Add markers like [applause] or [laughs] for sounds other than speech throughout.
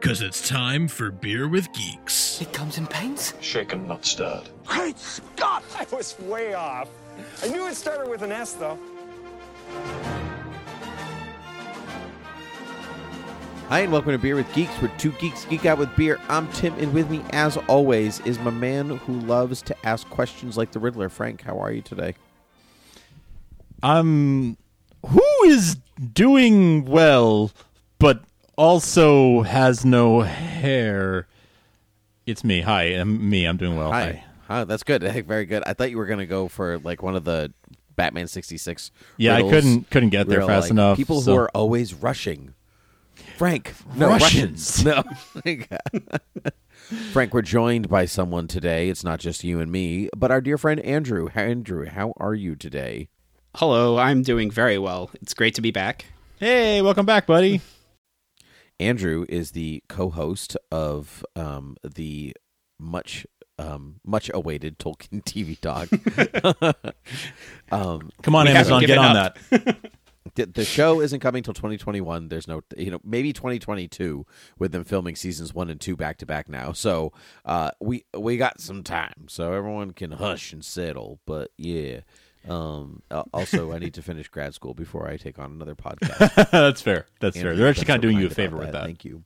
Cause it's time for Beer with Geeks. It comes in paints. Shaken, not stirred. Great Scott! I was way off. I knew it started with an S, though. Hi, and welcome to Beer with Geeks, where two geeks geek out with beer. I'm Tim, and with me, as always, is my man who loves to ask questions like the Riddler. Frank, how are you today? I'm who is doing well, but also has no hair. It's me. Hi, I'm me. I'm doing well. Hi. Oh, that's good. [laughs] Very good. I thought you were going to go for like one of the Batman 66. Yeah, I couldn't couldn't get there Real, fast like, enough. People so- who are always rushing. Frank, no Russians. Russians. [laughs] No. [laughs] Frank, we're joined by someone today. It's not just you and me, but our dear friend Andrew. Andrew, how are you today? Hello, I'm doing very well. It's great to be back. Hey, welcome back, buddy. Andrew is the co-host of um, the much um, much awaited Tolkien [laughs] TV dog. [laughs] um, Come on, Amazon, get on up. that. [laughs] the, the show isn't coming till 2021. There's no, you know, maybe 2022 with them filming seasons one and two back to back now. So uh, we we got some time, so everyone can hush and settle. But yeah. Um, [laughs] also, I need to finish grad school before I take on another podcast. [laughs] That's fair. That's fair. They're actually kind of doing you a favor about with that. Thank you.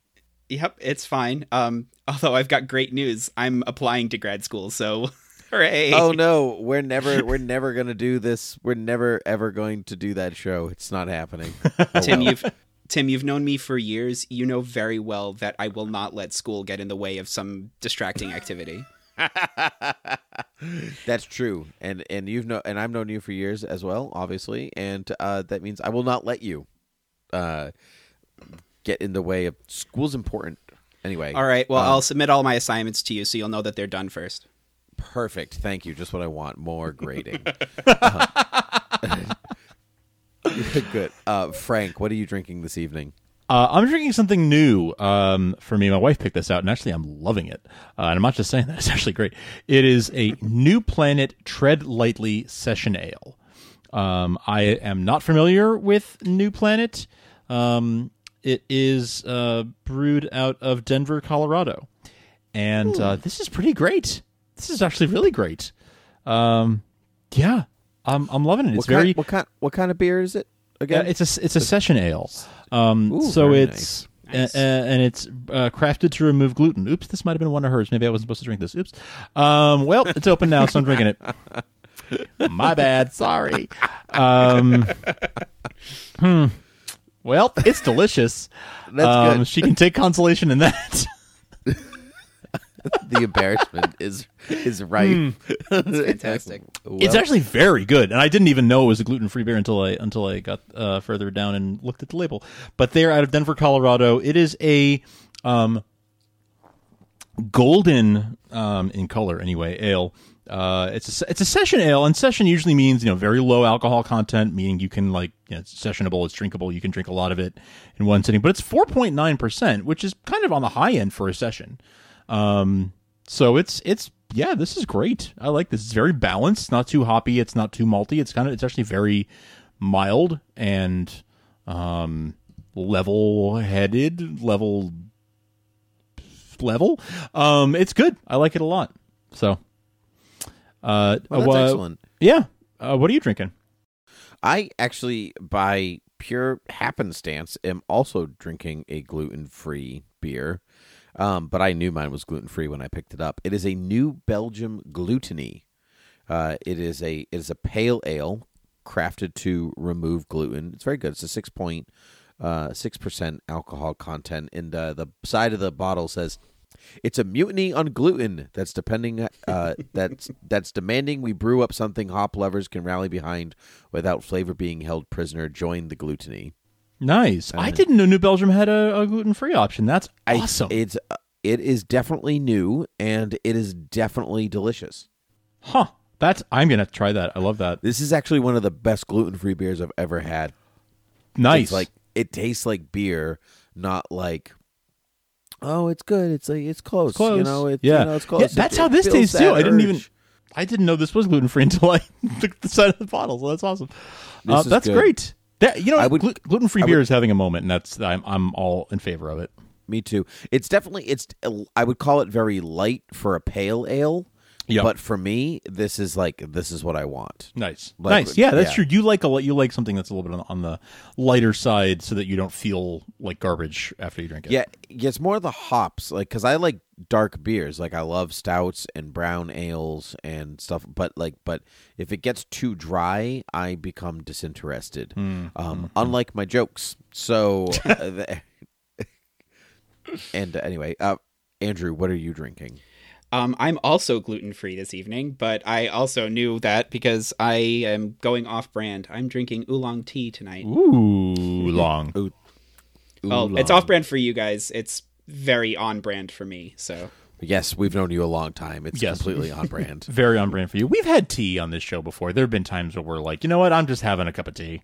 Yep, it's fine. Um, [laughs] although I've got great news. I'm applying to grad school, so hooray. Oh no, we're never we're never gonna do this. We're never ever going to do that show. It's not happening. Oh, Tim, well. you've Tim, you've known me for years. You know very well that I will not let school get in the way of some distracting activity. That's true, and and you've know, and I've known you for years as well, obviously, and uh, that means I will not let you uh, get in the way of school's important. Anyway, All right, well, um, I'll submit all my assignments to you so you'll know that they're done first. perfect. Thank you. Just what I want. More grading. Uh, [laughs] [laughs] good. Uh, Frank, what are you drinking this evening? Uh, I'm drinking something new um, for me. My wife picked this out, and actually, I'm loving it. Uh, and I'm not just saying [laughs] that; it's actually great. It is a New Planet Tread Lightly Session Ale. Um, I am not familiar with New Planet. Um, it is uh, brewed out of Denver, Colorado, and uh, this is pretty great. This is actually really great. Um, yeah, I'm I'm loving it. It's what very kind, what kind what kind of beer is it again? yeah, it's a it's a session ale. Um, Ooh, so very it's nice. uh, uh, and it's uh, crafted to remove gluten. Oops, this might have been one of hers. Maybe I wasn't supposed to drink this. Oops. Um, well, it's open now, so I'm drinking it. [laughs] My bad. Sorry. Um, hmm. Well, it's delicious. That's um, good. She can take consolation in that. [laughs] the embarrassment is is right. It's [laughs] fantastic. it's actually very good, and I didn't even know it was a gluten free beer until I until I got uh, further down and looked at the label. But they're out of Denver, Colorado. It is a um, golden um, in color, anyway. Ale. Uh, it's a it's a session ale, and session usually means you know very low alcohol content, meaning you can like you know, it's sessionable, it's drinkable, you can drink a lot of it in one sitting. But it's four point nine percent, which is kind of on the high end for a session. Um, so it's it's yeah, this is great. I like this. It's very balanced, not too hoppy, it's not too malty. It's kind of it's actually very mild and um level-headed, level level. Um it's good. I like it a lot. So uh Well, that's uh, excellent. Yeah. Uh, what are you drinking? I actually, by pure happenstance, am also drinking a gluten free beer. Um, but I knew mine was gluten free when I picked it up. It is a New Belgium Glutiny. Uh, it is a it is a pale ale crafted to remove gluten. It's very good. It's a six point uh, six percent alcohol content, and uh, the side of the bottle says. It's a mutiny on gluten that's depending uh, [laughs] that's that's demanding we brew up something hop lovers can rally behind without flavor being held prisoner. Join the Glutiny. Nice. I didn't know New Belgium had a, a gluten free option. That's awesome. I, it's it is definitely new and it is definitely delicious. huh. That's I'm gonna try that. I love that. This is actually one of the best gluten free beers I've ever had. Nice. It's like it tastes like beer, not like oh, it's good. It's like it's close. close. You know, it's yeah. you know, it's close. Yeah, that's it how this tastes too. I didn't even. I didn't know this was gluten free [laughs] until I [laughs] took the side of the bottle. So that's awesome. This Uh, is that's good. great. That you know, I would- gluten free I beer would- is having a moment, and that's I'm I'm all in favor of it. Me too. It's definitely it's. I would call it very light for a pale ale. Yep. But for me, this is like this is what I want. Nice, Like, nice. Yeah, that's yeah. true. You like a you like something that's a little bit on, on the lighter side, so that you don't feel like garbage after you drink it. Yeah, it's more the hops, like because I like dark beers, like I love stouts and brown ales and stuff. But like, but if it gets too dry, I become disinterested. Mm, Um, unlike my jokes. So, uh, [laughs] and uh, anyway, uh, Andrew, what are you drinking? Um, I'm also gluten free this evening, but I also knew that because I am going off brand. I'm drinking oolong tea tonight. Ooh, long. Ooh, well, it's off brand for you guys. It's very on brand for me. So Yes, we've known you a long time. It's Yes. completely [laughs] on brand. Very on brand for you. We've had tea on this show before. There have been times where we're like, you know what, I'm just having a cup of tea.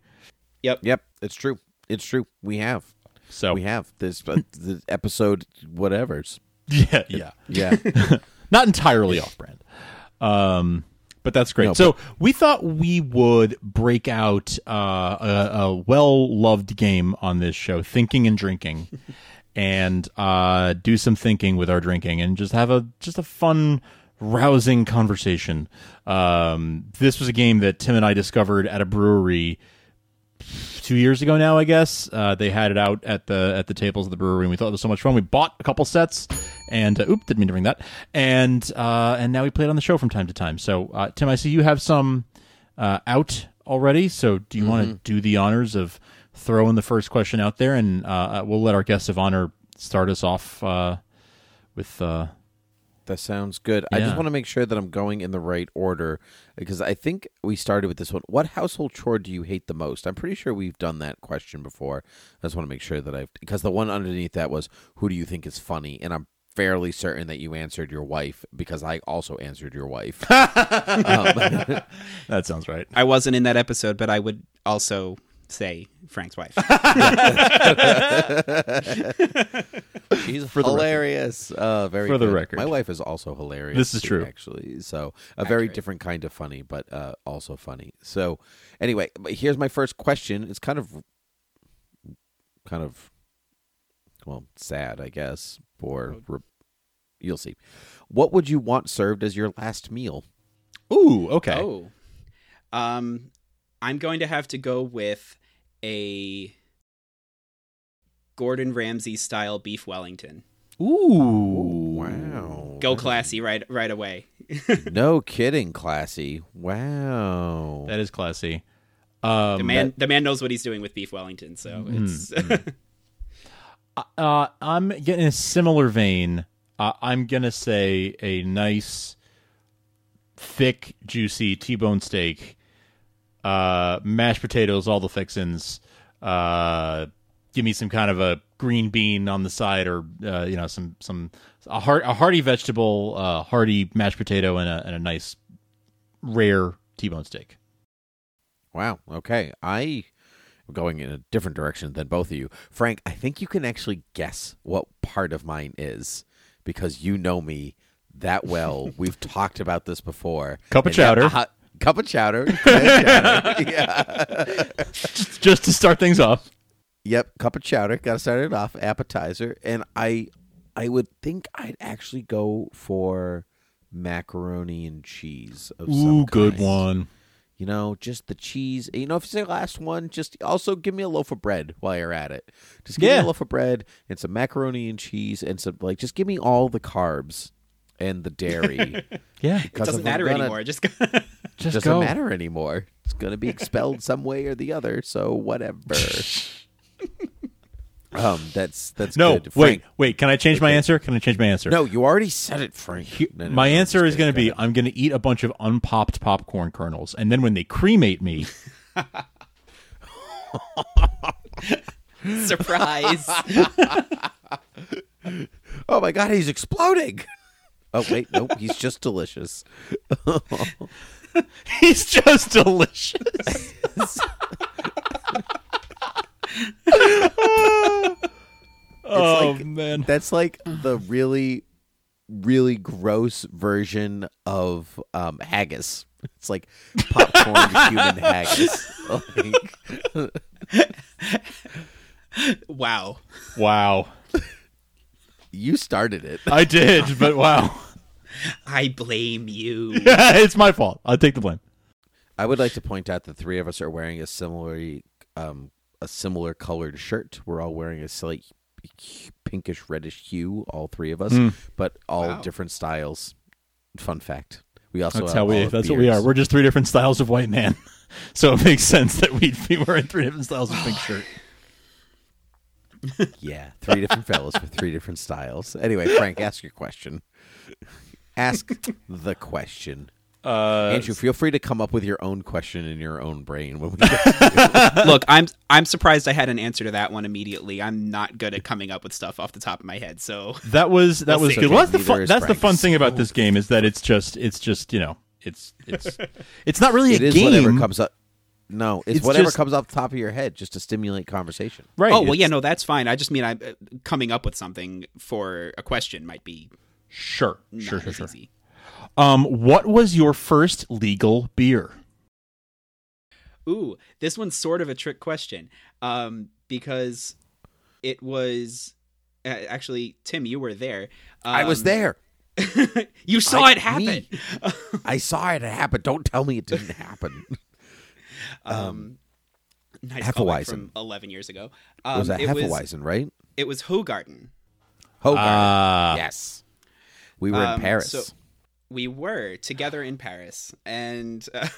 yep. Yep, it's true. It's true. We have. So We have this uh, [laughs] the episode. Whatever's. [laughs] yeah, yeah. Yeah. Not entirely off brand. Um, but that's great. No, so we thought we would break out uh, a, a well loved game on this show, thinking and drinking, [laughs] and uh, do some thinking with our drinking, and just have a just a fun, rousing conversation. Um, this was a game that Tim and I discovered at a brewery two years ago now, I guess. Uh, they had it out at the at the tables of the brewery, and we thought it was so much fun. We bought a couple sets, and uh, oop, didn't mean to bring that. And uh, and now we play it on the show from time to time. So uh, Tim, I see you have some uh, out already. So do you want to do the honors of throwing the first question out there, and uh, we'll let our guest of honor start us off uh, with. Uh, That sounds good. I just want to make sure that I'm going in the right order because I think we started with this one. What household chore do you hate the most? I'm pretty sure we've done that question before. I just want to make sure that I've because the one underneath that was who do you think is funny, and I'm fairly certain that you answered your wife because I also answered your wife. [laughs] um, that sounds right. I wasn't in that episode, but I would also say Frank's wife. [laughs] She's For the hilarious. Uh, very For the good. record. My wife is also hilarious. This is too, true. actually. So a very different kind of funny, but uh, also funny. So anyway, here's my first question. It's kind of, kind of, well, sad, I guess. For re- you'll see. What would you want served as your last meal? Ooh, okay. Oh. Um, I'm going to have to go with a Gordon Ramsay style beef Wellington. Ooh, Wow. Go classy right right away. [laughs] no kidding, classy. Wow. That is classy. Um, the man the man knows what he's doing with beef Wellington, so it's [laughs] Uh, I'm getting a similar vein. Uh, I'm gonna say a nice, thick, juicy T-bone steak, uh, mashed potatoes, all the fixins. Uh, give me some kind of a green bean on the side, or uh, you know, some some a heart a hearty vegetable, uh, hearty mashed potato, and a and a nice rare T-bone steak. Wow. Okay. I going in a different direction than both of you. Frank, I think you can actually guess what part of mine is because you know me that well. [laughs] We've talked about this before. Cup of And yeah, chowder. uh, cup of chowder. [laughs] chowder. yeah. [laughs] Just to start things off. Yep, cup of chowder. Got to start it off. Appetizer, and I, I would think I'd actually go for macaroni and cheese. Of some Ooh, good one. You know, just the cheese. You know, if it's the last one, just also give me a loaf of bread while you're at it. Just give me a loaf of bread and some macaroni and cheese and some like. Just give me all the carbs and the dairy. [laughs] Yeah, it doesn't matter gonna- anymore. Just It [laughs] Just doesn't go. matter anymore. It's going to be expelled some way or the other. So whatever. [laughs] Um, that's that's No, good. wait, Frank, wait. Can I change my answer? Can I change my answer? No, you already said it, Frank. No, no, my no, answer is going to kidding. be I'm going to eat a bunch of unpopped popcorn kernels, and then when they cremate me, [laughs] Surprise. [laughs] Oh my god, he's exploding. Oh wait, nope, he's just delicious. [laughs] he's just delicious. Oh like- man, That's like the really, really gross version of um, haggis. It's like popcorn human haggis. [laughs] Like, wow. wow, you started it. I did, but wow, I blame you. [laughs] it's my fault. I'll take the blame. I would like to point out that three of us are wearing a similarly, um, a similar colored shirt. We're all wearing a slight pinkish reddish hue, all three of us, Mm. but all Wow. different styles. Fun fact. We also That's have how we. all have That's what we are. We're just three different styles of white man, [laughs] so it makes sense that we'd be wearing three different styles of pink shirt. [sighs] Yeah, three different fellows with three different styles. Anyway, Frank, ask your question. Ask the question. Uh, Andrew, feel free to come up with your own question in your own brain when we [laughs] Look, I'm I'm surprised I had an answer to that one immediately. I'm not good at coming up with stuff off the top of my head. So That was that We'll was see. good. Well, that's the fun, is that's the fun thing about this game is that it's just it's just you know it's it's [laughs] it's not really It a is game. whatever comes up. No, it's, It's whatever just- comes off the top of your head just to stimulate conversation. right? oh well, yeah, no, that's fine. I just mean I uh, coming up with something for a question might be Sure, not sure, sure, as sure. easy. Um, what was your first legal beer? Ooh, this one's sort of a trick question, um, because it was uh, actually Tim. You were there. I was Um, there. [laughs] you saw I- it happen. I saw it happen. Don't tell me it didn't happen. [laughs] Um, nice Hefeweizen. callback from eleven years ago. it Um, was a it was Hefeweizen, right? it was Hoegaarden. Hoegaarden. Ah. yes. We were in Um, Paris. so- we were together in Paris and [laughs] uh,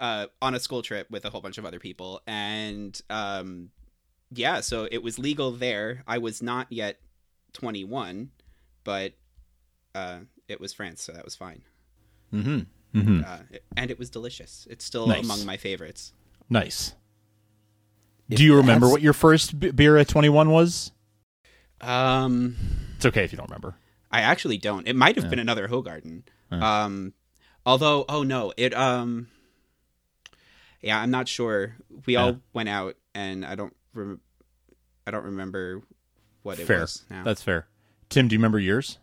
uh, on a school trip with a whole bunch of other people. And um, yeah, so it was legal there. I was not yet 21, but uh, it was France, so that was fine. Mm-hmm. Mm-hmm. Uh, and it was delicious. It's still Nice. among my favorites. Nice. If Do you remember what your first b- beer at twenty one was? Um, It's okay if you don't remember. I actually don't. It might have Yeah. been another Hoegaarden. Yeah. Um, although, oh no, it um, yeah, I'm not sure. We Yeah. all went out, and I don't, rem- I don't remember what it fair. was. Now. That's fair. Tim, do you remember yours?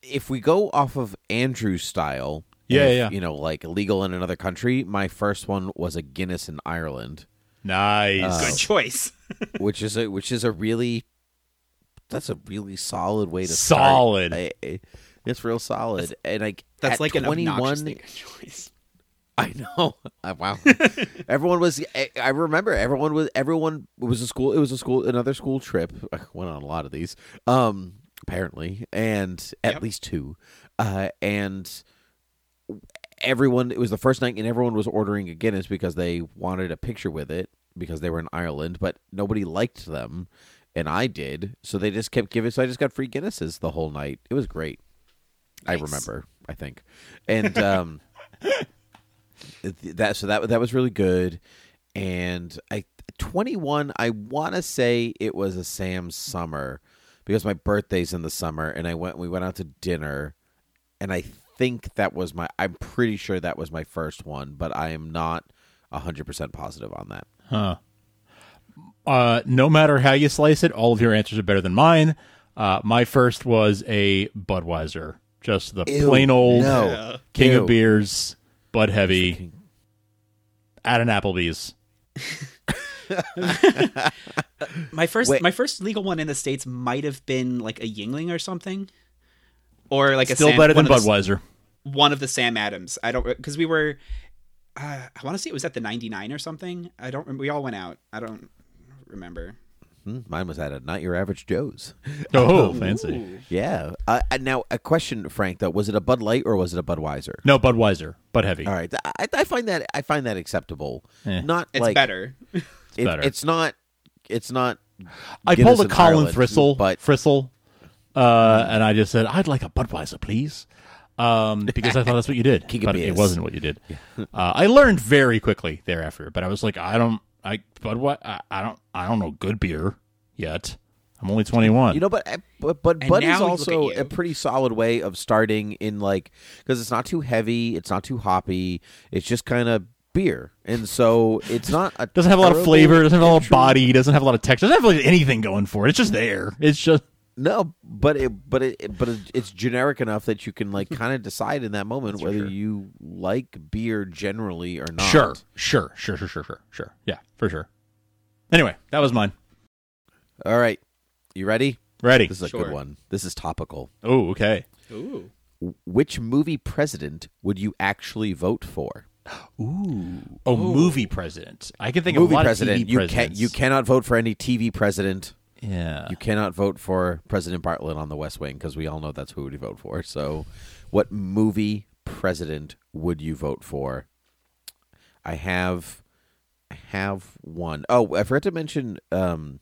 if we go off of Andrew's style, Yeah, if, yeah. you know, like legal in another country, my first one was a Guinness in Ireland, Nice. Uh, good choice. [laughs] which is a which is a really that's a really solid way to Solid. Start. I- I- it's real solid, and like That's at like an 21, obnoxiously good choice. I know. Uh, wow. [laughs] everyone was. I, I remember. Everyone was. Everyone it was a school. It was a school. Another school trip. I went on a lot of these. Um, apparently, and at Yep. least two. Uh, and everyone. It was the first night, and everyone was ordering a Guinness because they wanted a picture with it because they were in Ireland, but nobody liked them, and I did. So they just kept giving. So I just got free Guinnesses the whole night. It was great. I remember. I think, and um. [laughs] That so that that was really good and i 21 i want to say it was a sam's summer because my birthday's in the summer and i went we went out to dinner and i think that was my i'm pretty sure that was my first one but i am not 100% positive on that Huh. Uh, no matter how you slice it, all of your answers are better than mine. Uh, my first was a Budweiser, just the Ew, plain old no. king Ew. of beers, Bud Heavy, at an Applebee's. [laughs] My first, Wait. my first legal one in the states might have been like a Yuengling or something, or like a Still Sam, better than one of the- Budweiser. one of the Sam Adams. I don't because we were. Uh, I want to say it was at the '99 or something. I don't. remember. We all went out. I don't remember. Hmm, mine was at a not your average joe's [laughs] Oh, fancy. Ooh. yeah uh, now a question frank though was it a bud light or was it a budweiser No, Budweiser, Bud Heavy. all right I, I find that i find that acceptable Eh. not It's like better. it- better. it's not it's not I Guinness pulled a in Colin Ireland, Thistle, but Fristle, uh, and I just said I'd like a Budweiser, please, um, [laughs] because I thought that's what you did. King but it wasn't what you did. uh, I learned very quickly thereafter, but I was like, I don't, I Budweiser, I, I don't, I don't know good beer yet. I'm only 21. You know, but uh, but but And Bud is also a pretty solid way of starting in like because it's not too heavy, it's not too hoppy, it's just kind of beer, and so it's not a [laughs] doesn't have a lot of flavor, doesn't have a lot of body, doesn't have a lot of texture, doesn't have like anything going for it. It's just there. It's just No, but it but it but it's generic enough that you can like kind of decide in that moment whether you like beer generally or not. sure, sure, sure, sure, sure, sure, sure. Yeah, for sure. Anyway, that was mine. All right, you ready? Ready. This is a Sure. good one. This is topical. Oh, okay. Ooh. Which movie president would you actually vote for? [gasps] Ooh. Oh, movie president. I can think movie of a lot president. of TV you can presidents. you cannot vote for any TV president. Yeah. You cannot vote for President Bartlet on The West Wing because we all know that's who you would vote for. So, what movie president would you vote for? I have, I have one. Oh, I forgot to mention. Um,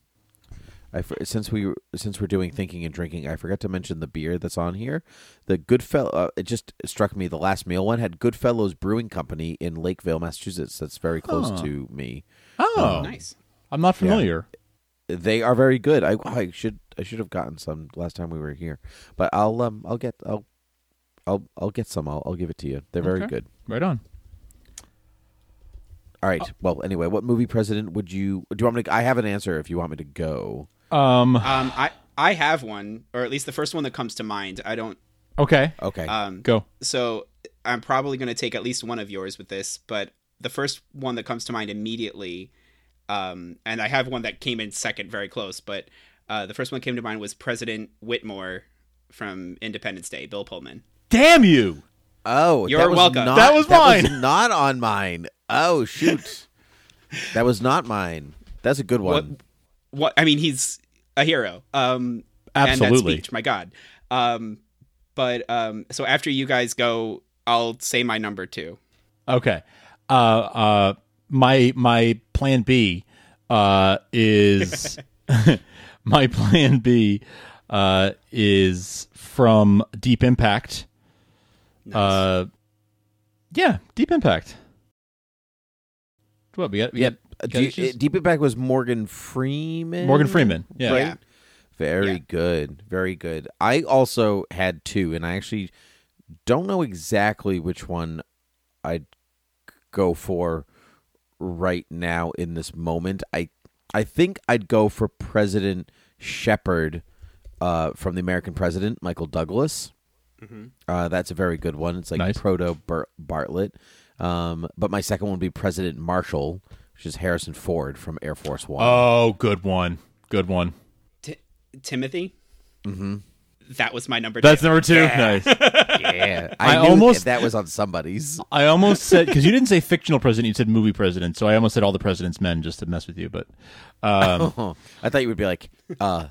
I for- since we since we're doing thinking and drinking, I forgot to mention the beer that's on here. The Goodfellow. Uh, it just struck me. The last meal one had Goodfellows Brewing Company in Lakeville, Massachusetts. That's very close Huh. to me. Oh, Nice. I'm not familiar. They are very good. I, I should I should have gotten some last time we were here, but I'll um I'll get I'll I'll I'll get some. I'll I'll give it to you. They're very Okay. good. Right on. All right. Well, anyway, what movie president would you? Do you want me to? I have an answer. If you want me to go, Um. Um, I I have one, or at least the first one that comes to mind. I don't. Okay. okay. Um, Go. so I'm probably going to take at least one of yours with this, but the first one that comes to mind immediately, um, and I have one that came in second, very close, but uh, the first one that came to mind was President Whitmore from Independence Day, Bill Pullman. Damn you. oh, You're that was welcome. Not, That was mine. not on mine. Oh shoot, [laughs] that was not mine. That's a good What? one. What? I mean, he's a hero. Um, Absolutely. And that speech, my God. Um, but um, so after you guys go, I'll say my number two. Okay. Uh. Uh. My my plan B. Uh. Is [laughs] my plan B. Uh. Is from Deep Impact. Uh. Yeah. Deep Impact. What we got? We Yeah. got, Uh, got Deep. Deep Impact was Morgan Freeman. Morgan Freeman. Yeah. Right? Yeah. Very Yeah. good. Very good. I also had two, and I actually don't know exactly which one I'd go for right now in this moment. I I think I'd go for President Shepherd uh, from the American President, Michael Douglas. Uh, that's a very good one. It's like Nice. proto Bart- Bartlet. Um, but my second one would be President Marshall, which is Harrison Ford from Air Force One. Oh, good one. Good one. Ti Timothy. Mm-hmm. That was my number. That's two. number two. Nice. [laughs] Yeah, I, I knew almost- that was on somebody's. I almost [laughs] said because you didn't say fictional president, you said movie president. So I almost said all the president's men just to mess with you. But um, [laughs] I thought you would be like uh,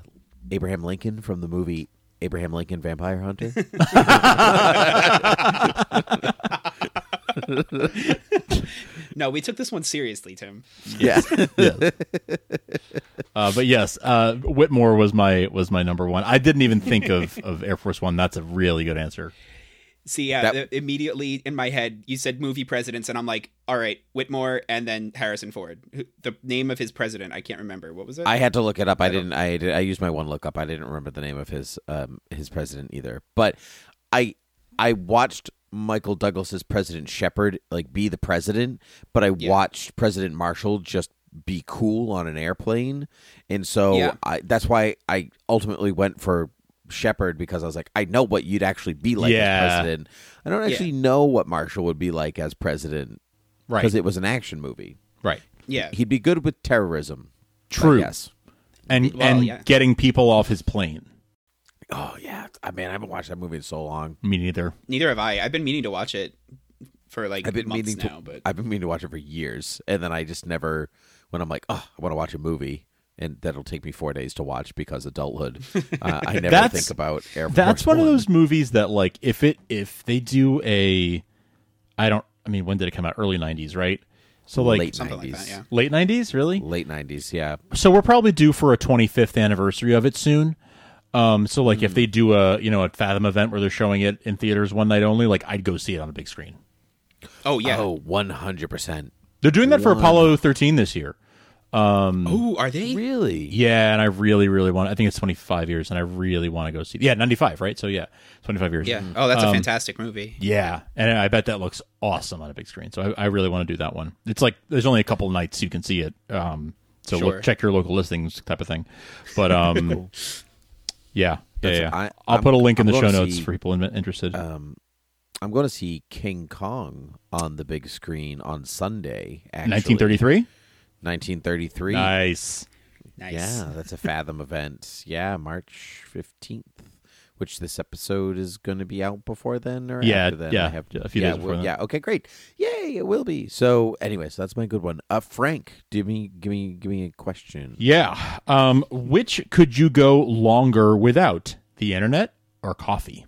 Abraham Lincoln from the movie Abraham Lincoln Vampire Hunter. [laughs] No, we took this one seriously, Tim. yeah, yes. [laughs] uh, but yes, uh, Whitmore was my was my number one. I didn't even think of [laughs] of Air Force One. That's a really good answer. See, yeah, That- th- immediately in my head, you said movie presidents, and I'm like, all right, Whitmore, and then Harrison Ford. The name of his president, I can't remember. What was it? I had to look it up. I didn't. I did, I used my one lookup. I didn't remember the name of his um his president either. But I I watched Michael Douglas's President Shepherd like be the president, but I Yeah. watched President Marshall just be cool on an airplane, and so Yeah. I that's why I ultimately went for Shepherd because I was like, I know what you'd actually be like Yeah. as president. I don't actually know what Marshall would be like as president Right. because it was an action movie. Right. yeah, He'd be good with terrorism. True. Yes. And Well, and yeah. getting people off his plane. Oh yeah, I mean I haven't watched that movie in so long. Me neither. neither have I. I've been meaning to watch it for like I've been months meaning now, to. but I've been meaning to watch it for years, and then I just never. When I'm like, oh, I want to watch a movie, and that'll take me four days to watch because adulthood. uh, I [laughs] never think about Air Force That's one of those movies that like if it if they do a I don't I mean when did it come out early 90s right So like late Something like 90s. that, yeah. late nineties, really. Late 90s, yeah. So we're probably due for a 25th anniversary of it soon. Um, so like if they do a you know a Fathom event where they're showing it in theaters one night only, like I'd go see it on the big screen. Oh yeah. Oh, 100%. They're doing that for One. Apollo 13 this year. Um, Oh, are they? Really? Yeah, and I really, really want. I think it's 25 years, and I really want to go see. Yeah, 95, right? So yeah, 25 years. Yeah. Oh, that's a Um, fantastic movie. Yeah, and I bet that looks awesome on a big screen. So I, I really want to do that one. It's like there's only a couple nights you can see it. Um, so Sure. look, check your local listings, type of thing. But [laughs] um, yeah, yeah, That's- yeah. I- I'll I'm- put a link in I'm the show notes see, for people in- interested. Um, I'm going to see King Kong on the big screen on Sunday. Actually. 1933. 1933. Nice. Nice. Yeah, that's a Fathom event. Yeah, March 15th, which this episode is going to be out before then or Yeah, after then. yeah, I have a few yeah, days before well. Yeah, okay, great. Yay, it will be. So, anyway, so that's my good one. Uh Frank, give me give me give me a question. Yeah. Um, which could you go longer without the internet or coffee?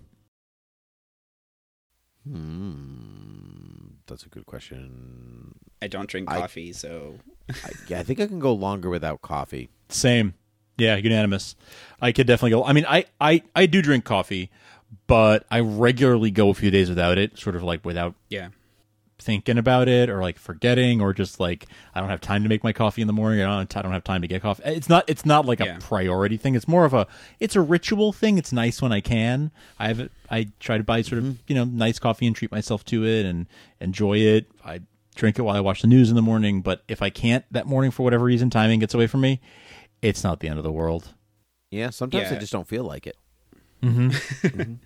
Hmm, that's a good question. I don't drink I- coffee, so I, yeah, I think I can go longer without coffee. Same. Yeah, unanimous. I could definitely go. I mean, I, I, I do drink coffee, but I regularly go a few days without it, sort of like without yeah. thinking about it or like forgetting or just like I don't have time to make my coffee in the morning. I don't, I don't have time to get coffee. It's not it's not like Yeah. a priority thing. It's more of a it's a ritual thing. It's nice when I can. I have I try to buy sort of, mm-hmm. you know, nice coffee and treat myself to it and enjoy it. I drink it while I watch the news in the morning, but if I can't that morning for whatever reason timing gets away from me, it's not the end of the world. Yeah, sometimes I just don't feel like it. [laughs]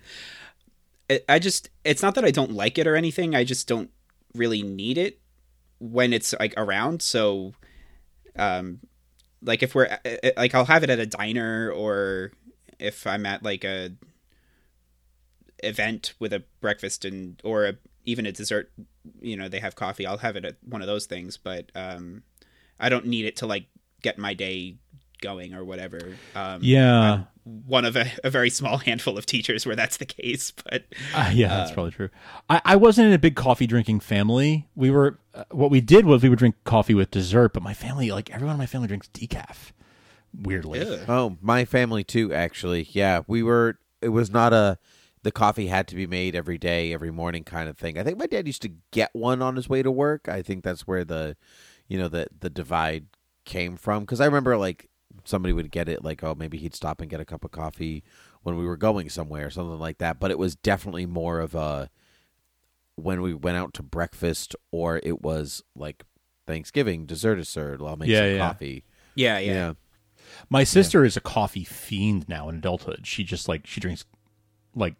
I- I just it's not that I don't like it or anything. I just don't really need it when it's like around. So, um, like if we're uh, like I'll have it at a diner or if I'm at like a event with a breakfast and or a, even a dessert. You know, they have coffee. I'll have it at one of those things, but um, I don't need it to like get my day going or whatever. Um, Yeah. I'm one of a, a very small handful of teachers where that's the case, but Uh, yeah, that's Uh, probably true. I, I wasn't in a big coffee drinking family. We were uh, what we did was we would drink coffee with dessert, but my family, like everyone in my family, drinks decaf. Weirdly, Ew. Oh, my family too. Actually, yeah, we were. It was not a. The coffee had to be made every day, every morning, kind of thing. I think my dad used to get one on his way to work. I think that's where the, you know, the the divide came from. Because I remember like somebody would get it, like oh maybe he'd stop and get a cup of coffee when we were going somewhere, or something like that. But it was definitely more of a when we went out to breakfast, or it was like Thanksgiving dessert, dessert. I'll make Yeah, some yeah. coffee. yeah, yeah. yeah. my sister is a coffee fiend now in adulthood. She just like she drinks like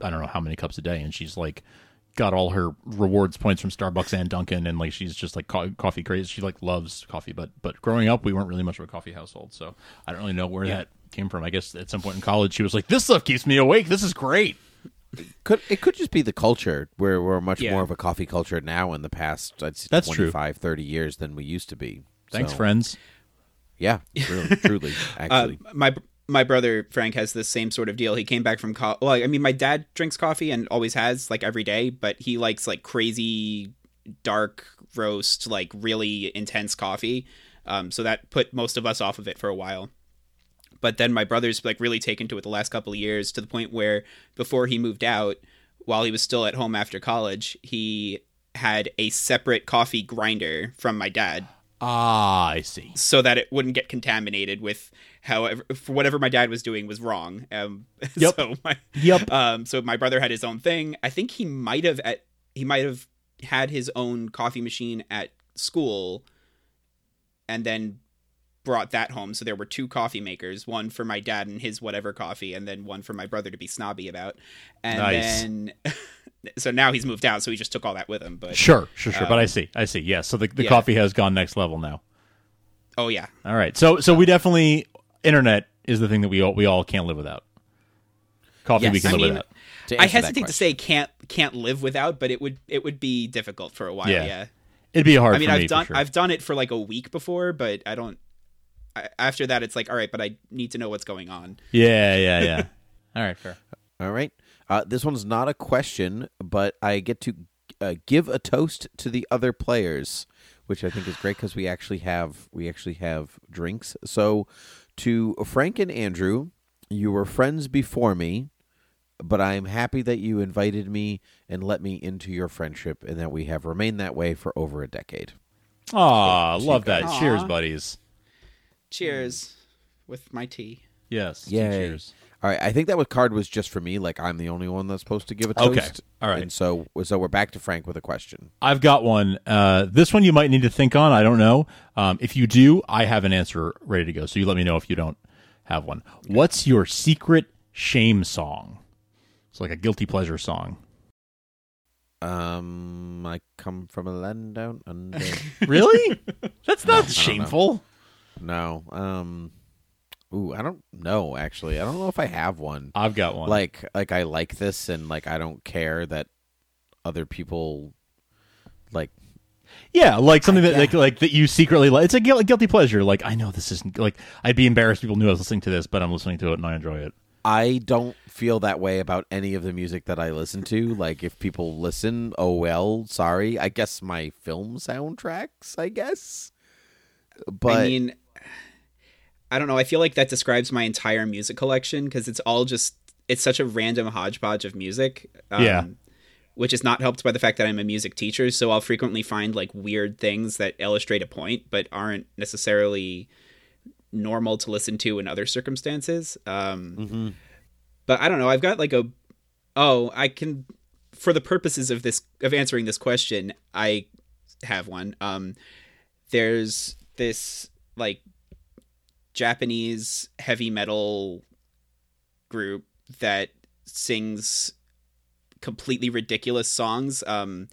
I don't know how many cups a day, and she's like got all her rewards points from Starbucks and Dunkin', and like she's just like co- coffee crazy. She like loves coffee, but but growing up, we weren't really much of a coffee household, so I don't really know where that came from. I guess at some point in college, she was like, "This stuff keeps me awake. This is great." Could it could just be the culture where we're much Yeah. more of a coffee culture now in the past I'd say That's true. 25 30 years than we used to be. Thanks, So, friends. Yeah, really, truly [laughs] Uh, actually. my my brother Frank has the same sort of deal. He came back from co- well, I mean, my dad drinks coffee and always has like every day, but he likes like crazy dark roast, like really intense coffee. Um, so that put most of us off of it for a while. But then my brother's like really taken to it the last couple of years to the point where before he moved out, while he was still at home after college, he had a separate coffee grinder from my dad Ah, I see. so that it wouldn't get contaminated with however for whatever my dad was doing was wrong. Um, [laughs] Yep. So my Yep. um, so my brother had his own thing. I think he might have at he might have had his own coffee machine at school, and then brought that home. So there were two coffee makers, one for my dad and his whatever coffee, and then one for my brother to be snobby about. And Nice. then [laughs] so now he's moved out, so he just took all that with him. But Sure, sure, sure. but I Um, see, I see. Yeah, so the, the yeah. coffee has gone next level now. oh yeah, All right, so so we definitely internet is the thing that we all we all can't live without. Coffee we can I live mean, without. I hesitate to say can't can't live without, but it would it would be difficult for a while. Yeah. Yeah. It'd be hard. I mean, for I've me, done sure. I've done it for like a week before, but I don't. I, after that, it's like all right, but I need to know what's going on. Yeah, yeah, yeah. [laughs] all right, fair. All right. Uh, this one's not a question, but I get to uh, give a toast to the other players. which I think is great because we actually have we actually have drinks. So, to Frank and Andrew, you were friends before me, but I am happy that you invited me and let me into your friendship, and that we have remained that way for over a decade. Aw, So- love that. Aw. Cheers, buddies. Cheers with my tea. Yes. Yay. Cheers. All right, I think that was card was just for me. Like I'm the only one that's supposed to give a toast. Okay. All right. and so so we're back to Frank with a question. I've got one. Uh, this one you might need to think on. I don't know. Um, if you do, I have an answer ready to go. So you let me know if you don't have one. What's your secret shame song? It's like a guilty pleasure song. Um, I come from a land down under. [laughs] Really? [laughs] That's not don't shameful. No, um, ooh, I don't know. Actually, I don't know if I have one. I've got one. Like, like I like this, and like I don't care that other people like. Yeah, like something that yeah. like like that you secretly like. It's a guilty pleasure. Like I know this isn't like I'd be embarrassed if people knew I was listening to this, but I'm listening to it and I enjoy it. I don't feel that way about any of the music that I listen to. Like, if people listen, oh well, sorry. I guess my film soundtracks. I guess, but I mean, I don't know. I feel like that describes my entire music collection because it's all just it's such a random hodgepodge of music. um, Yeah. Which is not helped by the fact that I'm a music teacher, so I'll frequently find like weird things that illustrate a point, but aren't necessarily normal to listen to in other circumstances. Um, Mhm. But I don't know. I've got like a oh, I can for the purposes of this of answering this question, I have one. Um, there's this like Japanese heavy metal group that sings completely ridiculous songs. Um,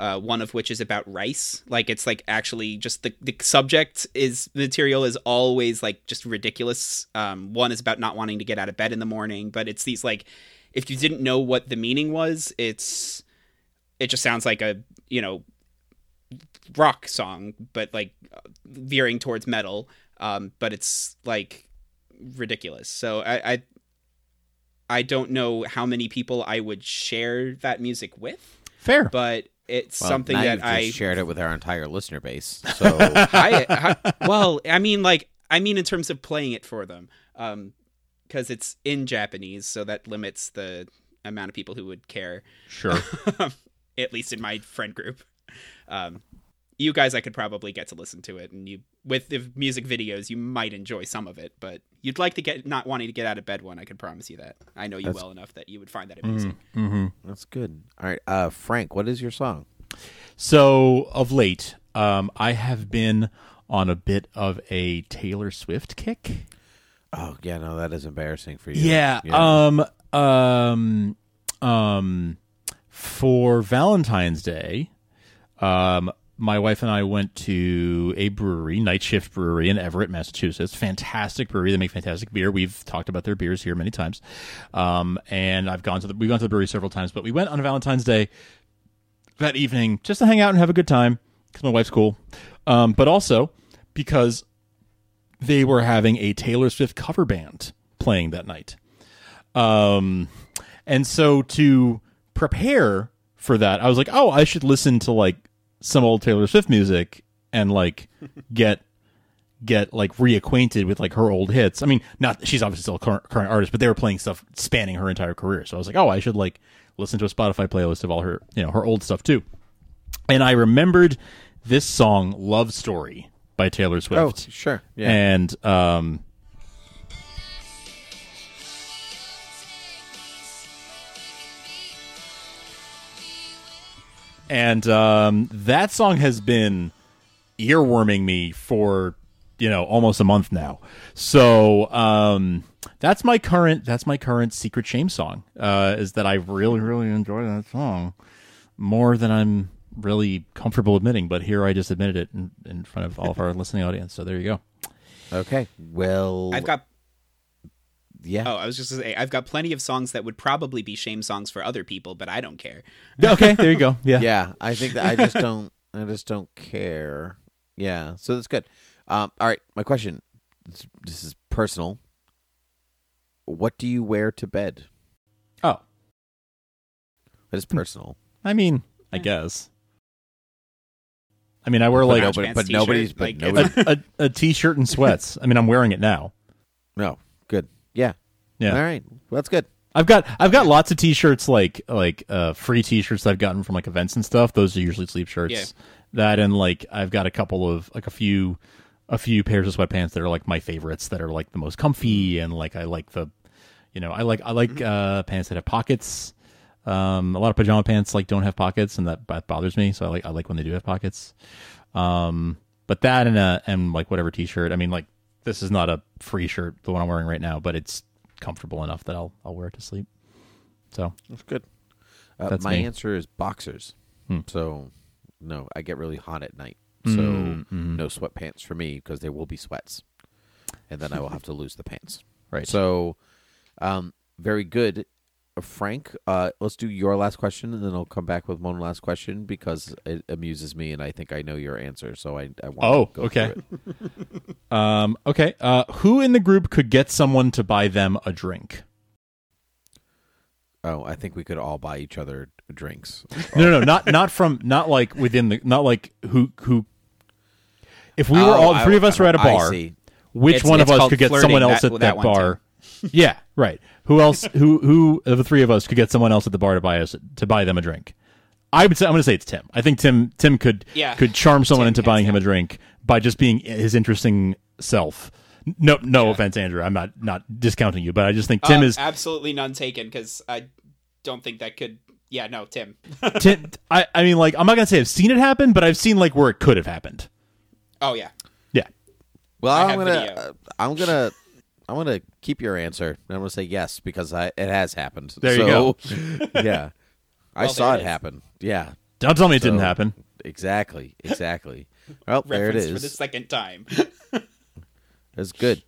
uh, one of which is about rice. Like it's like actually just the, the subject is material is always like just ridiculous. Um, one is about not wanting to get out of bed in the morning, but it's these like if you didn't know what the meaning was, it's it just sounds like a you know rock song, but like veering towards metal. Um, but it's like ridiculous. So I, I I don't know how many people I would share that music with, Fair. but it's well, something that I shared it with our entire listener base. [laughs] So I, I well, I mean, like, I mean, in terms of playing it for them, um, because it's in Japanese, so that limits the amount of people who would care. Sure. [laughs] At least in my friend group. Um, you guys, I could probably get to listen to it, and you with the music videos, you might enjoy some of it, but you'd like to get not wanting to get out of bed one. I can promise you that. I know you That's- well enough that you would find that amusing. mm-hmm. that's good. All right, uh, Frank, what is your song? So of late, um, I have been on a bit of a Taylor Swift kick. Oh yeah, no, that is embarrassing for you. Yeah. Um. Um. Um. For Valentine's Day, um, my wife and I went to a brewery, Night Shift Brewery in Everett, Massachusetts. Fantastic brewery. They make fantastic beer. We've talked about their beers here many times. Um, and I've gone to the we've gone to the brewery several times, but we went on Valentine's Day that evening just to hang out and have a good time because my wife's cool. Um, but also because they were having a Taylor Swift cover band playing that night. Um, and so to prepare for that, I was like, oh, I should listen to like some old Taylor Swift music and like [laughs] get get like reacquainted with like her old hits. I mean, not she's obviously still a current, current artist, but they were playing stuff spanning her entire career. So I was like, oh, I should like listen to a Spotify playlist of all her, you know, her old stuff too. And I remembered this song, "Love Story" by Taylor Swift. Oh, sure. Yeah. And um and um that song has been earworming me for you know almost a month now. So um that's my current that's my current secret shame song. Uh is that I really really enjoy that song more than I'm really comfortable admitting, but here I just admitted it in, in front of all of our listening audience. So there you go. okay. Well, I've got yeah. oh, I was just gonna say I've got plenty of songs that would probably be shame songs for other people, but I don't care. [laughs] Okay, there you go. Yeah. yeah i think that i just [laughs] don't i just don't care yeah so that's good um all right my question this, this is personal what do you wear to bed Oh, that is personal I mean, I guess. I mean, I wear But like nobody- Pants, but t-shirt, nobody's- but like, nobody- it's- a, a, a t-shirt and sweats. I mean, I'm wearing it now. No, good. Yeah. Yeah. All right. Well, that's good. I've got I've got lots of t-shirts like like uh free t-shirts I've gotten from like events and stuff. Those are usually sleep shirts. Yeah. That and like I've got a couple of like a few a few pairs of sweatpants that are like my favorites that are like the most comfy and like I like the you know, I like I like uh pants that have pockets. Um a lot of pajama pants like don't have pockets and that, that bothers me, so I like I like when they do have pockets. Um but that and a and like whatever t-shirt. I mean like this is not a free shirt the one I'm wearing right now, but it's comfortable enough that I'll I'll wear it to sleep. So That's good. Uh, That's my me. answer is boxers. Hmm. So, no, I get really hot at night. So, Mm, mhm. no sweatpants for me because there will be sweats. And then I will have to lose the pants. Right. So, um, very good. Uh, Frank, uh, let's do your last question and then I'll come back with one last question because it amuses me and I think I know your answer. So, I, I want Oh, to go okay. [laughs] Um, okay. Uh, who in the group could get someone to buy them a drink? Oh, I think we could all buy each other drinks. No, no, no, not not from not like within the not like who who. If we were Oh, all three of us were at a bar, which It's- one of us could get flirting, someone else that- at that that bar? [laughs] yeah, right. Who else? Who who of the three of us could get someone else at the bar to buy us to buy them a drink? I would say I'm going to say it's Tim. I think Tim Tim could Yeah. could charm someone Tim, into buying him a drink by just being his interesting self. No, no offense, Andrew. I'm not not discounting you, but I just think Tim Um, is absolutely none taken because I don't think that could. Yeah, no, Tim. [laughs] Tim, I, I mean, like, I'm not gonna say I've seen it happen, but I've seen like where it could have happened. oh yeah, Yeah, Well, I I'm gonna, video. uh, I'm gonna, I'm gonna keep your answer. and I'm gonna say yes because I, it has happened. There you So, [laughs] yeah, I Well, saw there it it is. happen. Yeah, don't tell me it didn't happen. exactly, exactly. [laughs] Well, there it is for the second time. [laughs] That's good.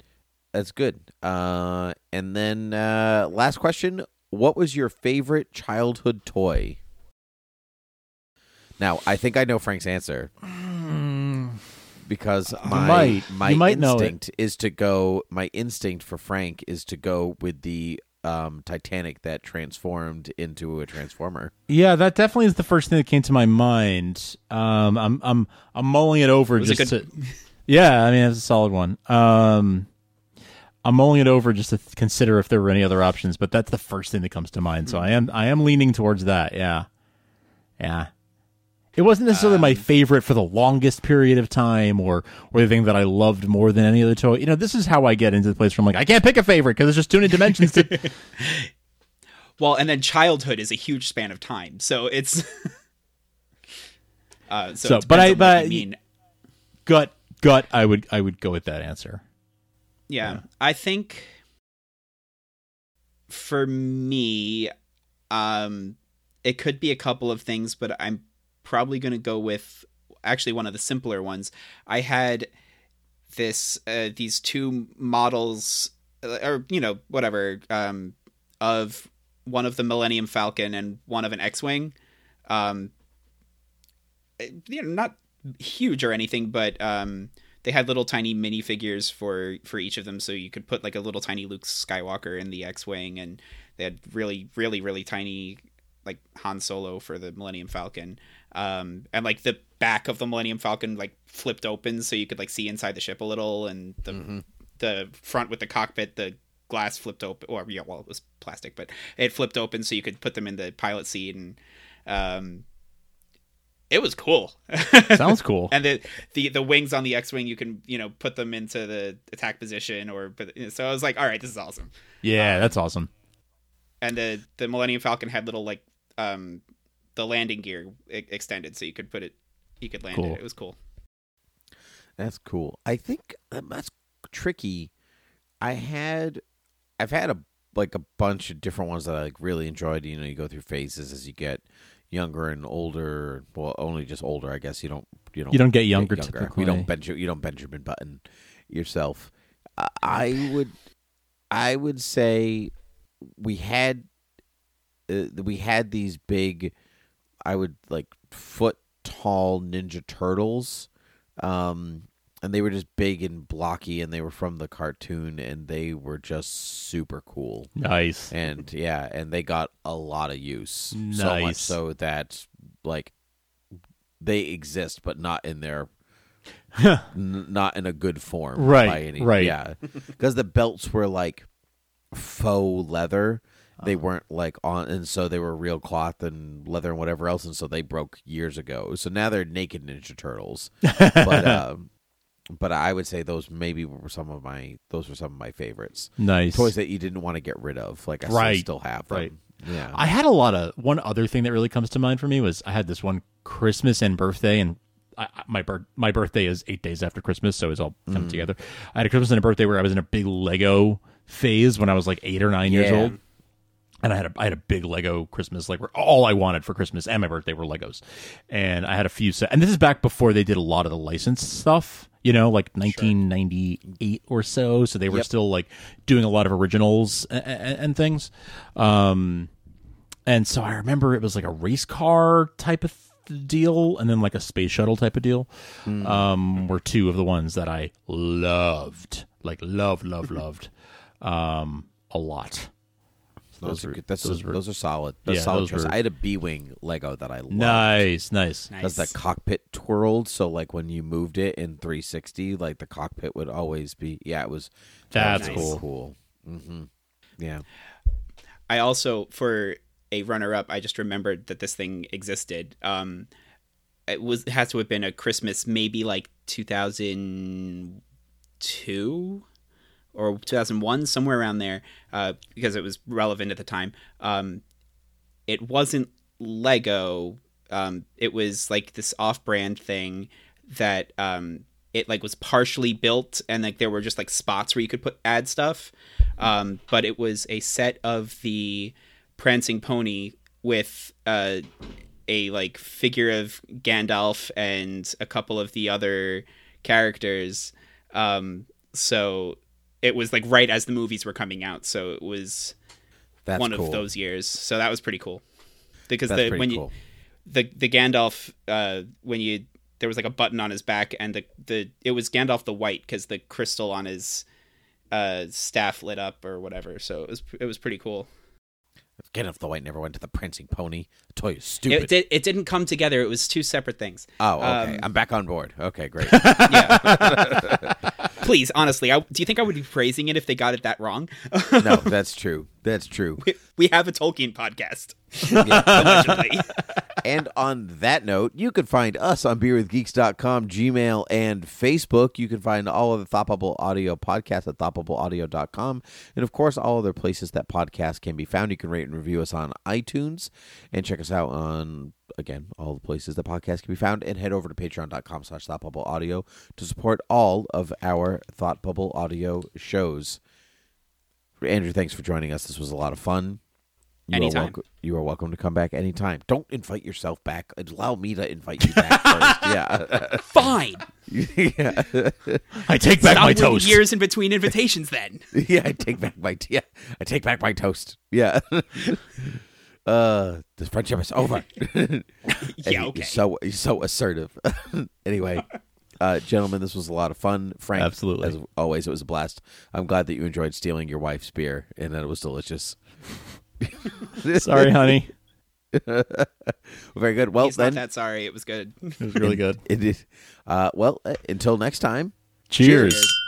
That's good. Uh, and then uh, last question: What was your favorite childhood toy? Now, I think I know Frank's answer because my might. my You might know instinct is to go. My instinct for Frank is to go with the um, Titanic that transformed into a transformer. Yeah, that definitely is the first thing that came to my mind. Um, I'm I'm I'm mulling it over was a just good- to. Yeah, I mean it's a solid one. Um, I'm mulling it over just to th- consider if there were any other options, but that's the first thing that comes to mind. So I am I am leaning towards that. Yeah, yeah. It wasn't necessarily my favorite for the longest period of time, or or the thing that I loved more than any other toy. You know, this is how I get into the place where I'm like, I can't pick a favorite because there's just too many dimensions. to... [laughs] well, and then childhood is a huge span of time, so it's. [laughs] uh, so, So, it but I- but you mean. gut gut, I would I would go with that answer. Yeah, I think for me, um, it could be a couple of things, but I'm probably going to go with actually one of the simpler ones. I had this uh, these two models, uh, or you know whatever, um, of one of the Millennium Falcon and one of an X-wing. Um, you know, not huge or anything, but um, they had little tiny minifigures for for each of them, so you could put like a little tiny Luke Skywalker in the X-wing, and they had really, really, really tiny like Han Solo for the Millennium Falcon, um, and like the back of the Millennium Falcon like flipped open, so you could like see inside the ship a little, and the the front with the cockpit, the glass flipped open, or yeah, well, it was plastic, but it flipped open, so you could put them in the pilot seat, and um, it was cool. [laughs] Sounds cool. and the, the the wings on the X-wing, you can you know put them into the attack position, or but so I was like, all right, this is awesome. Yeah, that's awesome. And the the Millennium Falcon had little like um the landing gear e- extended, so you could put it, you could land Cool. it. It was cool. That's cool. I think um, that's tricky. I had, I've had a like a bunch of different ones that I like really enjoyed. You know, you go through phases as you get younger and older. Well, only just older, I guess. You don't, you don't, You don't get younger typically. You don't Benjamin, you don't Benjamin Button yourself. I- I would, I would say, we had, uh, we had these big, I would like foot tall Ninja Turtles um, and they were just big and blocky, and they were from the cartoon, and they were just super cool. Nice. And yeah, and they got a lot of use. So much Nice. so that like they exist, but not in their [laughs] n- not in a good form, Right, By any, right. yeah, because the belts were like faux leather. They weren't like on, and so they were real cloth and leather and whatever else, and so they broke years ago. So now they're naked Ninja Turtles, but [laughs] um, but I would say those maybe were some of my those were some of my favorites. Nice. toys that you didn't want to get rid of. Like I still- Right, still have them. right. Yeah, I had a lot of one other thing that really comes to mind for me was I had this one Christmas and birthday, and I, my my birthday is eight days after Christmas, so it's all come Mm. together. I had a Christmas and a birthday where I was in a big Lego phase when I was like eight or nine years old. And I had a I had a big Lego Christmas, like all I wanted for Christmas and my birthday were Legos, and I had a few set. And this is back before they did a lot of the licensed stuff, you know, like 1998 or so. So they were Yep. still like doing a lot of originals and, and things. Um, and so I remember it was like a race car type of th- deal, and then like a space shuttle type of deal. Um, were two of the ones that I loved, like loved, loved, loved, um, a lot. So those, are were- good. That's those those, were- are solid. That's Yeah, solid those choice. were- I had a B wing Lego that I loved. nice, nice. Because the cockpit twirled, so like when you moved it in 360, like the cockpit would always be. Yeah, it was. that That's was cool. Cool. hmm Yeah. I also for a runner up, I just remembered that this thing existed. Um, it was it has to have been a Christmas, maybe like two thousand two or two thousand one, somewhere around there, uh, because it was relevant at the time. Um, it wasn't Lego. Um, it was like this off-brand thing that um, it like was partially built, and like there were just like spots where you could put add stuff. Um, but it was a set of the prancing pony with uh, a like figure of Gandalf and a couple of the other characters. Um, so it was like right as the movies were coming out. So it was That's one cool. of those years. So that was pretty cool. Because That's the when cool. you the the Gandalf uh, when you there was like a button on his back and the the it was Gandalf the White because the crystal on his uh, staff lit up or whatever. So it was it was pretty cool. Gandalf the White never went to the prancing pony. The toy is stupid. It did it didn't come together. It was two separate things. oh, okay. Um, I'm back on board. Okay, great. [laughs] [laughs] Please, honestly, I, do you think I would be praising it if they got it that wrong? no, [laughs] that's true. That's true. we have a Tolkien podcast. [laughs] Yeah. And on that note, you can find us on beerwithgeeks.com, Gmail, and Facebook. You can find all of the Bubble Audio podcasts at thoughtbubbleaudio.com. And of course, all other places that podcasts can be found. You can rate and review us on iTunes and check us out on, again, all the places the podcast can be found. And head over to patreon.com slash Thought Bubble Audio to support all of our Thought Bubble Audio shows. Andrew, thanks for joining us. This was a lot of fun. You Anytime. Are welcome, you are welcome to come back anytime. Don't invite yourself back. Allow me to invite you back [laughs] first. Yeah. Fine. [laughs] yeah. I take back Stop my toast. Years in between invitations, then. [laughs] yeah, I take back my yeah, I take back my toast. Yeah. Uh the friendship is over. [laughs] Yeah, he- okay. He's so he's so assertive. [laughs] anyway, uh gentlemen, this was a lot of fun. Frank, Absolutely. as always, it was a blast. I'm glad that you enjoyed stealing your wife's beer and that it was delicious. [laughs] Sorry, honey. Very good. Well He's then not that sorry. It was good. It was really good. it is uh well uh, until next time. Cheers. Cheers.